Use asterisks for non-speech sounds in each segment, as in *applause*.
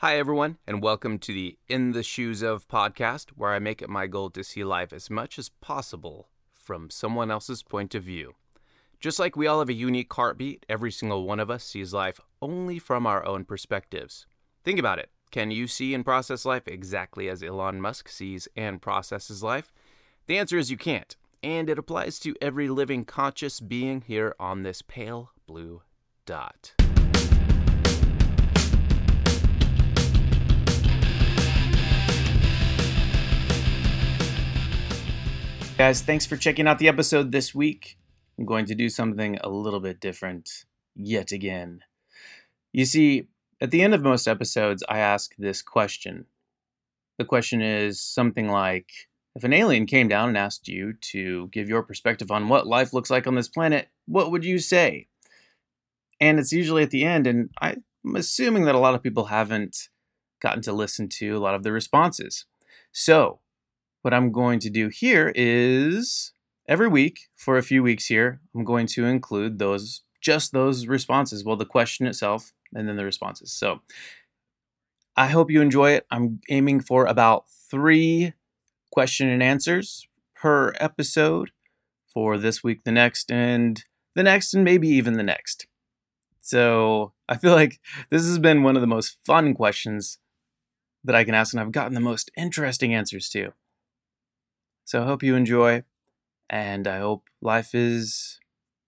Hi, everyone, and welcome to the In the Shoes of podcast, where I make it my goal to see life as much as possible from someone else's point of view. Just like we all have a unique heartbeat, every single one of us sees life only from our own perspectives. Think about it. Can you see and process life exactly as Elon Musk sees and processes life? The answer is you can't, and it applies to every living conscious being here on this pale blue dot. Guys, thanks for checking out the episode this week. I'm going to do something a little bit different yet again. You see, at the end of most episodes, I ask this question. The question is something like If an alien came down and asked you to give your perspective on what life looks like on this planet, what would you say? And it's usually at the end, and I'm assuming that a lot of people haven't gotten to listen to a lot of the responses. So, what I'm going to do here is every week for a few weeks here, I'm going to include those just those responses. Well, the question itself and then the responses. So I hope you enjoy it. I'm aiming for about three question and answers per episode for this week, the next, and the next, and maybe even the next. So I feel like this has been one of the most fun questions that I can ask, and I've gotten the most interesting answers to. So I hope you enjoy, and I hope life is,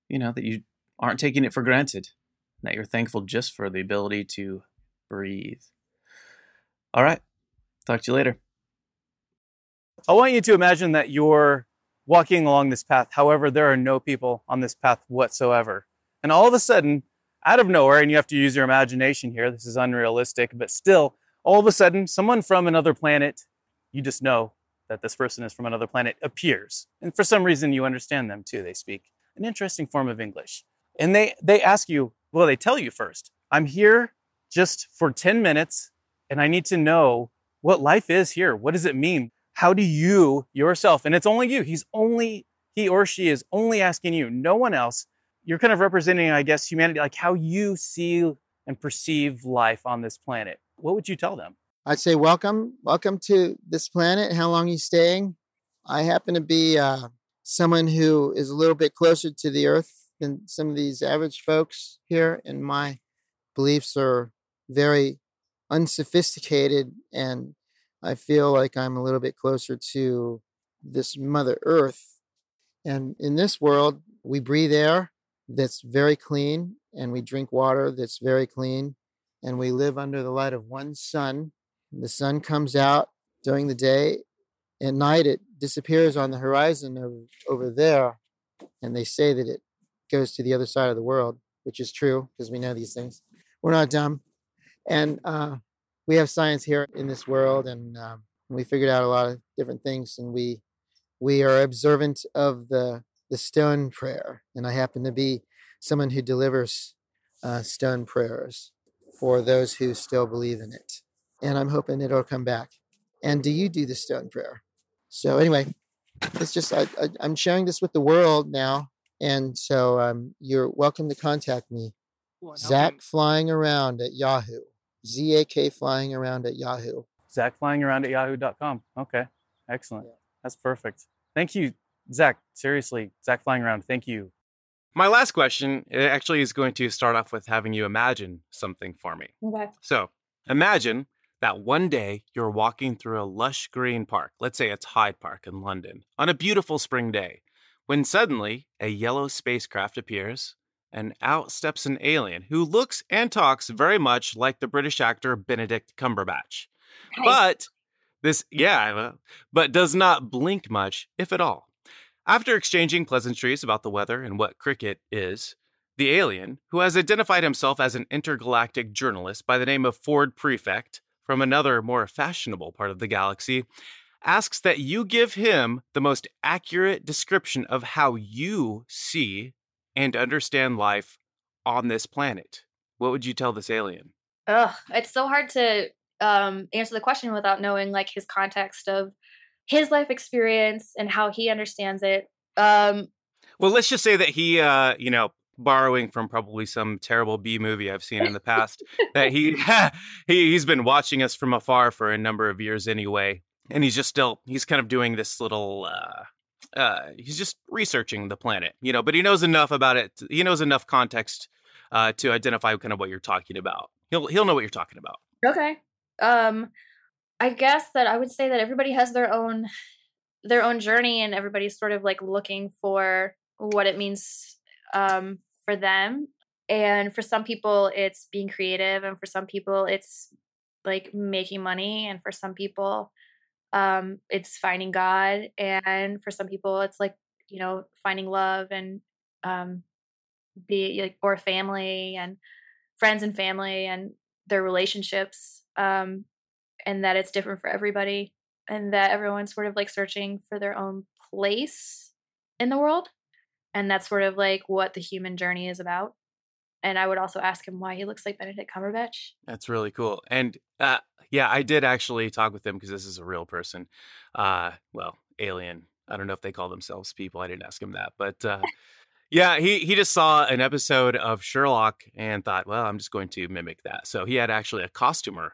you know, that you aren't taking it for granted, that you're thankful just for the ability to breathe. All right, talk to you later. I want you to imagine that you're walking along this path. However, there are no people on this path whatsoever. And all of a sudden, out of nowhere, and you have to use your imagination here, this is unrealistic, but still, all of a sudden, someone from another planet, you just know that this person is from another planet appears. And for some reason, you understand them too. They speak an interesting form of English. And they, they ask you, well, they tell you first, I'm here just for 10 minutes and I need to know what life is here. What does it mean? How do you yourself, and it's only you, he's only, he or she is only asking you, no one else. You're kind of representing, I guess, humanity, like how you see and perceive life on this planet. What would you tell them? I'd say welcome, welcome to this planet. How long are you staying? I happen to be uh, someone who is a little bit closer to the earth than some of these average folks here, and my beliefs are very unsophisticated, and I feel like I'm a little bit closer to this Mother Earth. And in this world, we breathe air that's very clean, and we drink water that's very clean, and we live under the light of one sun the sun comes out during the day. At night, it disappears on the horizon of, over there. And they say that it goes to the other side of the world, which is true because we know these things. We're not dumb. And uh, we have science here in this world, and um, we figured out a lot of different things. And we we are observant of the the stone prayer. And I happen to be someone who delivers uh, stone prayers for those who still believe in it and I'm hoping it'll come back. And do you do the stone prayer? So anyway, it's just I, I, am sharing this with the world now, and so um, you're welcome to contact me. Zak flying around at Yahoo. Z A K flying around at Yahoo. Zak flying around at yahoo.com. Okay, excellent. Yeah. That's perfect. Thank you, Zak. Seriously, Zak flying around. Thank you. My last question actually is going to start off with having you imagine something for me. Okay. So imagine that one day you're walking through a lush green park, let's say it's Hyde Park in London, on a beautiful spring day, when suddenly a yellow spacecraft appears and out steps an alien who looks and talks very much like the British actor Benedict Cumberbatch. Nice. But this, yeah, but does not blink much, if at all. After exchanging pleasantries about the weather and what cricket is, the alien, who has identified himself as an intergalactic journalist by the name of Ford Prefect, from another, more fashionable part of the galaxy, asks that you give him the most accurate description of how you see and understand life on this planet. What would you tell this alien? Ugh, it's so hard to um, answer the question without knowing like his context of his life experience and how he understands it. Um, well, let's just say that he, uh, you know, borrowing from probably some terrible B movie I've seen in the past. that he, *laughs* *laughs* he he's been watching us from afar for a number of years anyway, and he's just still he's kind of doing this little. uh uh, he's just researching the planet, you know, but he knows enough about it. He knows enough context uh, to identify kind of what you're talking about. He'll he'll know what you're talking about. Okay. Um, I guess that I would say that everybody has their own their own journey, and everybody's sort of like looking for what it means um, for them. And for some people, it's being creative, and for some people, it's like making money, and for some people, um, it's finding God, and for some people, it's like you know finding love and um, be like or family and friends and family and their relationships um, and that it's different for everybody and that everyone's sort of like searching for their own place in the world and that's sort of like what the human journey is about and i would also ask him why he looks like benedict cumberbatch That's really cool. And uh, yeah, I did actually talk with him because this is a real person. Uh, well, alien. I don't know if they call themselves people. I didn't ask him that, but uh, *laughs* yeah, he he just saw an episode of Sherlock and thought, well, I'm just going to mimic that. So he had actually a costumer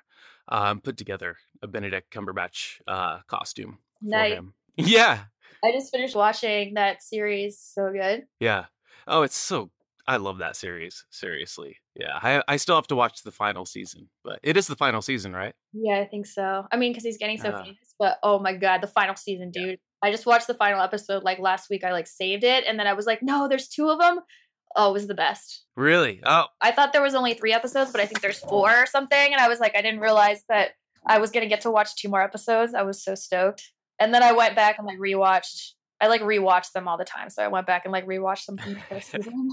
um, put together a Benedict Cumberbatch uh, costume for him. *laughs* Yeah, i just finished watching that series so good yeah. Oh, it's so. I love that series. Seriously, yeah. I I still have to watch the final season, but it is the final season, right? yeah i think so i mean because he's getting so Ah. famous but oh my god the final season Yeah. dude i just watched the final episode like last week i like saved it and then i was like no there's two of them oh it was the best Really? Oh, I thought there was only three episodes, but I think there's four or something. And I was like, I didn't realize that I was gonna get to watch two more episodes. I was so stoked. And then I went back and like rewatched. I like rewatched them all the time, so I went back and like rewatched them from the first *laughs* season.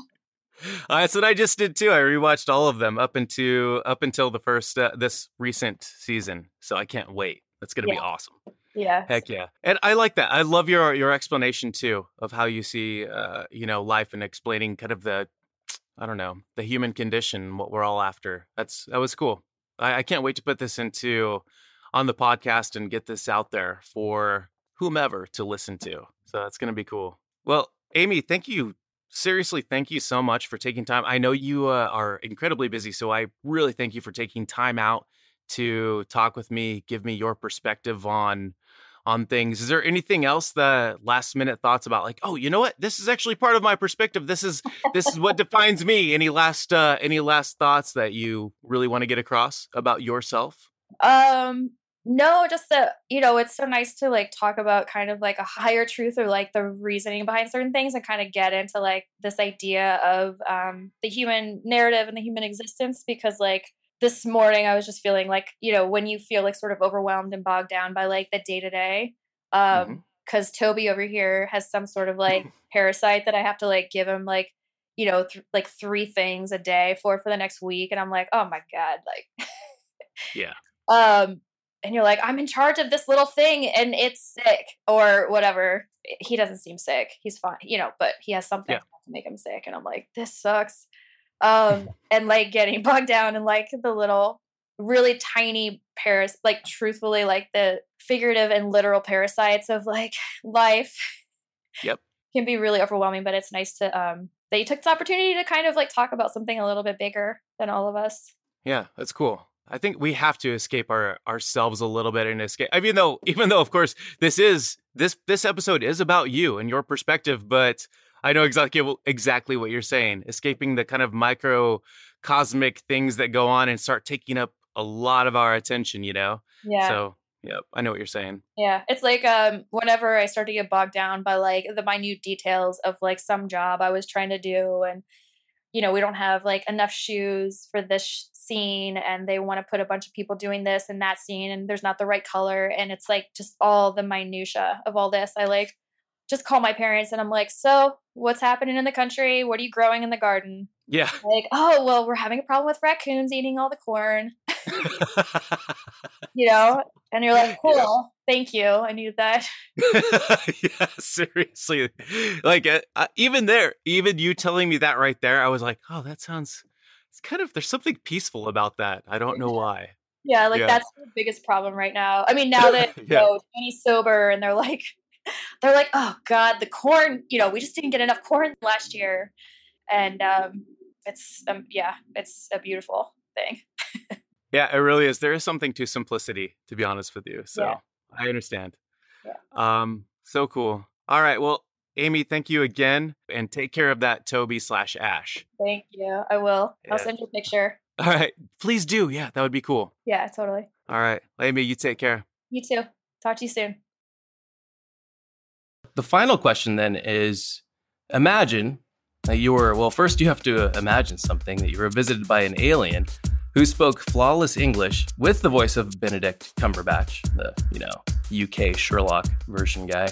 Uh, that's what I just did too. I rewatched all of them up into up until the first uh, this recent season. So I can't wait. That's gonna be awesome. Yeah, Heck yeah! And I like that. I love your your explanation too of how you see uh, you know life and explaining kind of the I don't know the human condition, what we're all after. That's that was cool. I, I can't wait to put this into on the podcast and get this out there for whomever to listen to. So that's gonna be cool. Well, Amy, thank you seriously, thank you so much for taking time. I know you uh, are incredibly busy, so I really thank you for taking time out to talk with me, give me your perspective on on things. Is there anything else the last minute thoughts about like, oh, you know what? This is actually part of my perspective. This is this is what defines me. Any last uh any last thoughts that you really want to get across about yourself? Um, no, just that you know, it's so nice to like talk about kind of like a higher truth or like the reasoning behind certain things and kind of get into like this idea of um the human narrative and the human existence because like this morning I was just feeling like, you know, when you feel like sort of overwhelmed and bogged down by like the day to day. Um because Toby over here has some sort of like *laughs* parasite that I have to like give him like you know th- like three things a day for for the next week and I'm like oh my god like Yeah. *laughs* um and you're like i'm in charge of this little thing and it's sick or whatever he doesn't seem sick he's fine you know but he has something Yeah. to make him sick and i'm like this sucks um *laughs* and like getting bogged down in like the little really tiny paras like truthfully like the figurative and literal parasites of like life Yep. can be really overwhelming but it's nice to um that you took this opportunity to kind of like talk about something a little bit bigger than all of us Yeah, that's cool. I think we have to escape our ourselves a little bit and escape. I mean, though, even though, of course, this is this this episode is about you and your perspective, but I know exactly exactly what you're saying. Escaping the kind of microcosmic things that go on and start taking up a lot of our attention. You know. yeah So, yep, I know what you're saying. Yeah, it's like um whenever I start to get bogged down by like the minute details of like some job I was trying to do and you know, we don't have like enough shoes for this sh- scene and they want to put a bunch of people doing this and that scene and there's not the right color and it's like just all the minutia of all this. I like just call my parents and I'm like, "So, what's happening in the country? What are you growing in the garden?" Yeah. Like, "Oh, well, we're having a problem with raccoons eating all the corn." *laughs* *laughs* You know? And you're like, *laughs* Yeah. "Cool. Thank you. I needed that." *laughs* yeah, seriously. Like uh, uh, even there, even you telling me that right there, I was like, oh, that sounds. It's kind of there's something peaceful about that. I don't know why. Yeah, like Yeah. that's the biggest problem right now. I mean, *laughs* now that you Yeah. know Danny's sober and they're like, they're like, oh god, the corn. You know, we just didn't get enough corn last year, and um, it's um, yeah, it's a beautiful thing. Yeah, it really is. There is something to simplicity, to be honest with you. So Yeah. I understand. Yeah. Um, so cool. All right. Well, Amy, thank you again, and take care of that Toby slash Ash. Thank you. I will. Yeah. I'll send you a picture. *laughs* All right, please do. Yeah, that would be cool. Yeah, totally. All right, Amy, you take care. You too. Talk to you soon. The final question then is imagine that you were, well, first you have to imagine something that you were visited by an alien who spoke flawless English with the voice of Benedict Cumberbatch, the, you know, UK Sherlock version guy.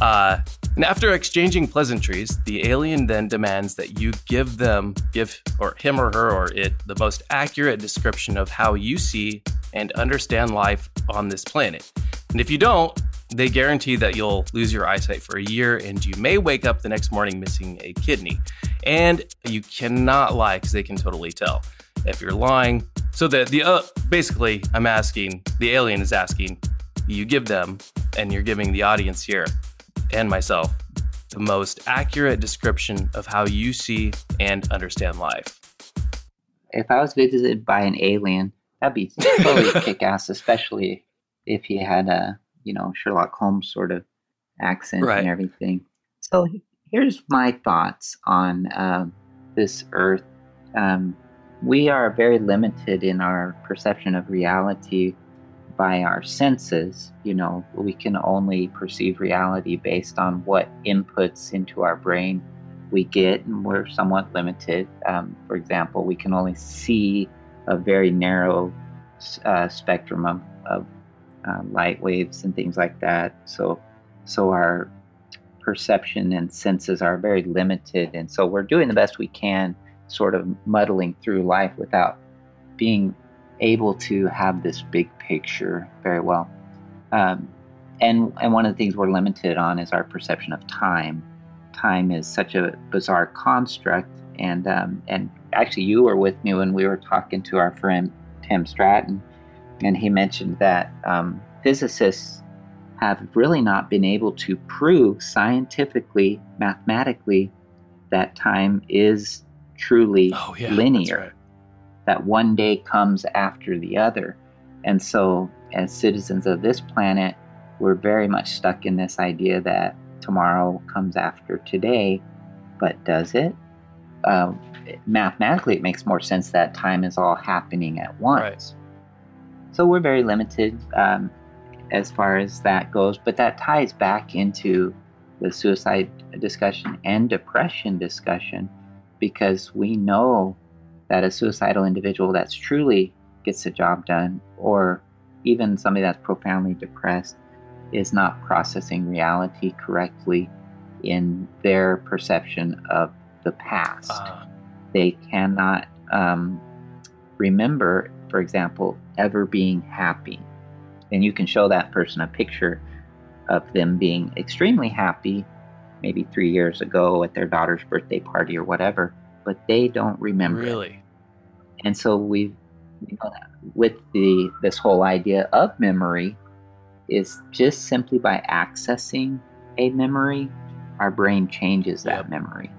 Uh, and after exchanging pleasantries, the alien then demands that you give them, give, or him or her or it, the most accurate description of how you see and understand life on this planet. And if you don't, they guarantee that you'll lose your eyesight for a year and you may wake up the next morning missing a kidney. And you cannot lie because they can totally tell if you're lying. So the the uh, basically, I'm asking the alien is asking you give them, and you're giving the audience here and myself the most accurate description of how you see and understand life. If I was visited by an alien, that'd be totally *laughs* kick ass, especially if he had a, you know, Sherlock Holmes sort of accent Right. and everything. So here's my thoughts on um, this Earth. Um, we are very limited in our perception of reality by our senses. You know, we can only perceive reality based on what inputs into our brain we get, and we're somewhat limited. Um, for example, we can only see a very narrow uh, spectrum of, of uh, light waves and things like that. So, so our perception and senses are very limited, and so we're doing the best we can, sort of muddling through life without being able to have this big picture very well. Um, and and one of the things we're limited on is our perception of time. Time is such a bizarre construct, and um, and actually, you were with me when we were talking to our friend Tim Stratton, and he mentioned that um, physicists have really not been able to prove scientifically, mathematically, that time is truly Oh yeah, linear right. that one day comes after the other. And so, as citizens of this planet, we're very much stuck in this idea that tomorrow comes after today. But does it? Uh, mathematically, it makes more sense that time is all happening at once. So, we're very limited um, as far as that goes. But that ties back into the suicide discussion and depression discussion because we know that a suicidal individual that's truly gets the job done, or even somebody that's profoundly depressed, is not processing reality correctly in their perception of the past. Uh, They cannot um, remember, for example, ever being happy. And you can show that person a picture of them being extremely happy, maybe three years ago at their daughter's birthday party or whatever, but they don't remember. it really? and so we you know, with the this whole idea of memory is just simply by accessing a memory our brain changes that Yep. memory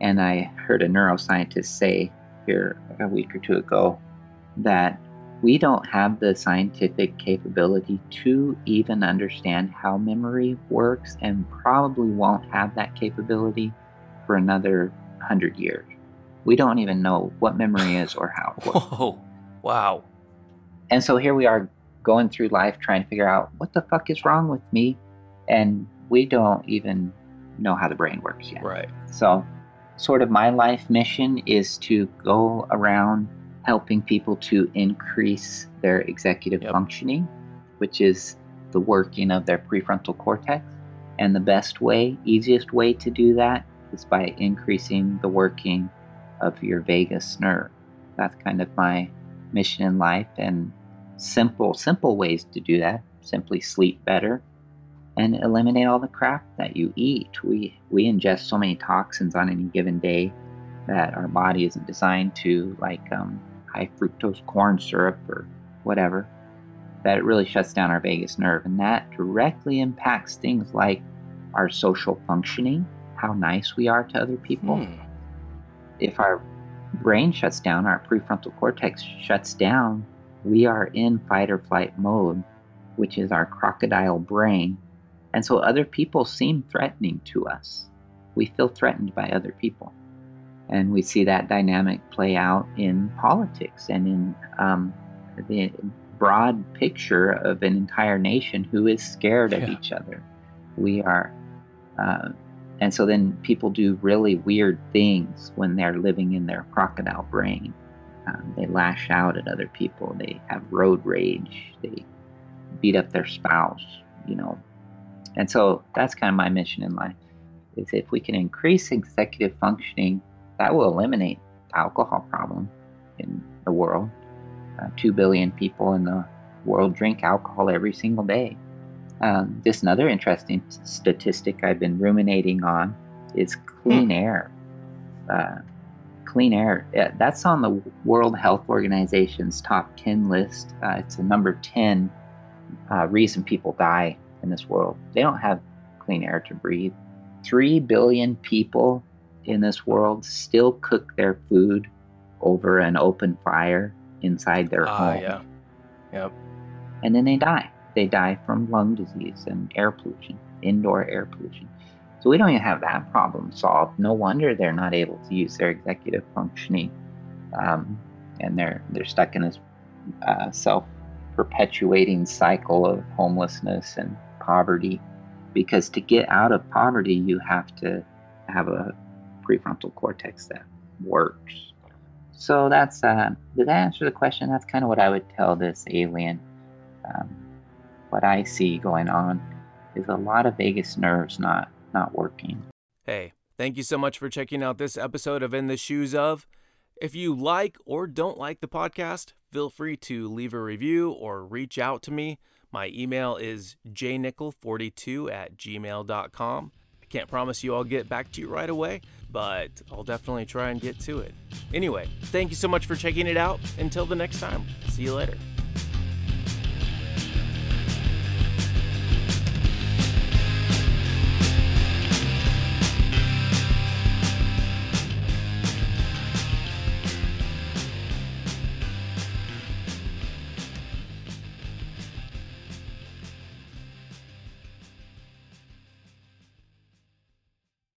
and i heard a neuroscientist say here a week or two ago that we don't have the scientific capability to even understand how memory works and probably won't have that capability for another 100 years we don't even know what memory is or how it works. *laughs* Whoa! Wow! And so here we are going through life trying to figure out what the fuck is wrong with me. And we don't even know how the brain works yet. Right. So, sort of my life mission is to go around helping people to increase their executive Yep. functioning, which is the working of their prefrontal cortex. And the best way, easiest way to do that is by increasing the working of your vagus nerve. That's kind of my mission in life and simple simple ways to do that simply sleep better and eliminate all the crap that you eat we we ingest so many toxins on any given day that our body isn't designed to like um, high fructose corn syrup or whatever that it really shuts down our vagus nerve and that directly impacts things like our social functioning how nice we are to other people Hmm. if our brain shuts down, our prefrontal cortex shuts down, we are in fight or flight mode, which is our crocodile brain. And so other people seem threatening to us. We feel threatened by other people. And we see that dynamic play out in politics and in um, the broad picture of an entire nation who is scared of Yeah. each other. We are, uh, and so then people do really weird things when they're living in their crocodile brain. Um, they lash out at other people. They have road rage. They beat up their spouse. You know, and so that's kind of my mission in life. Is if we can increase executive functioning, that will eliminate the alcohol problem in the world. Uh, Two billion people in the world drink alcohol every single day. Um, just another interesting statistic I've been ruminating on is clean air. Uh, clean air, yeah, that's on the World Health Organization's top 10 list. Uh, it's a number 10 uh, reason people die in this world. They don't have clean air to breathe. Three billion people in this world still cook their food over an open fire inside their Ah, home yeah. Yep. and then they die. They die from lung disease and air pollution, indoor air pollution. So we don't even have that problem solved. No wonder they're not able to use their executive functioning, um, and they're they're stuck in this uh, self-perpetuating cycle of homelessness and poverty. Because to get out of poverty, you have to have a prefrontal cortex that works. So that's uh, did that answer the question? That's kind of what I would tell this alien. Um, what I see going on is a lot of vagus nerves not not working. Hey, thank you so much for checking out this episode of In the Shoes of. If you like or don't like the podcast, feel free to leave a review or reach out to me. My email is jnickel42 at gmail.com. Can't promise you I'll get back to you right away, but I'll definitely try and get to it. Anyway, thank you so much for checking it out. Until the next time, see you later.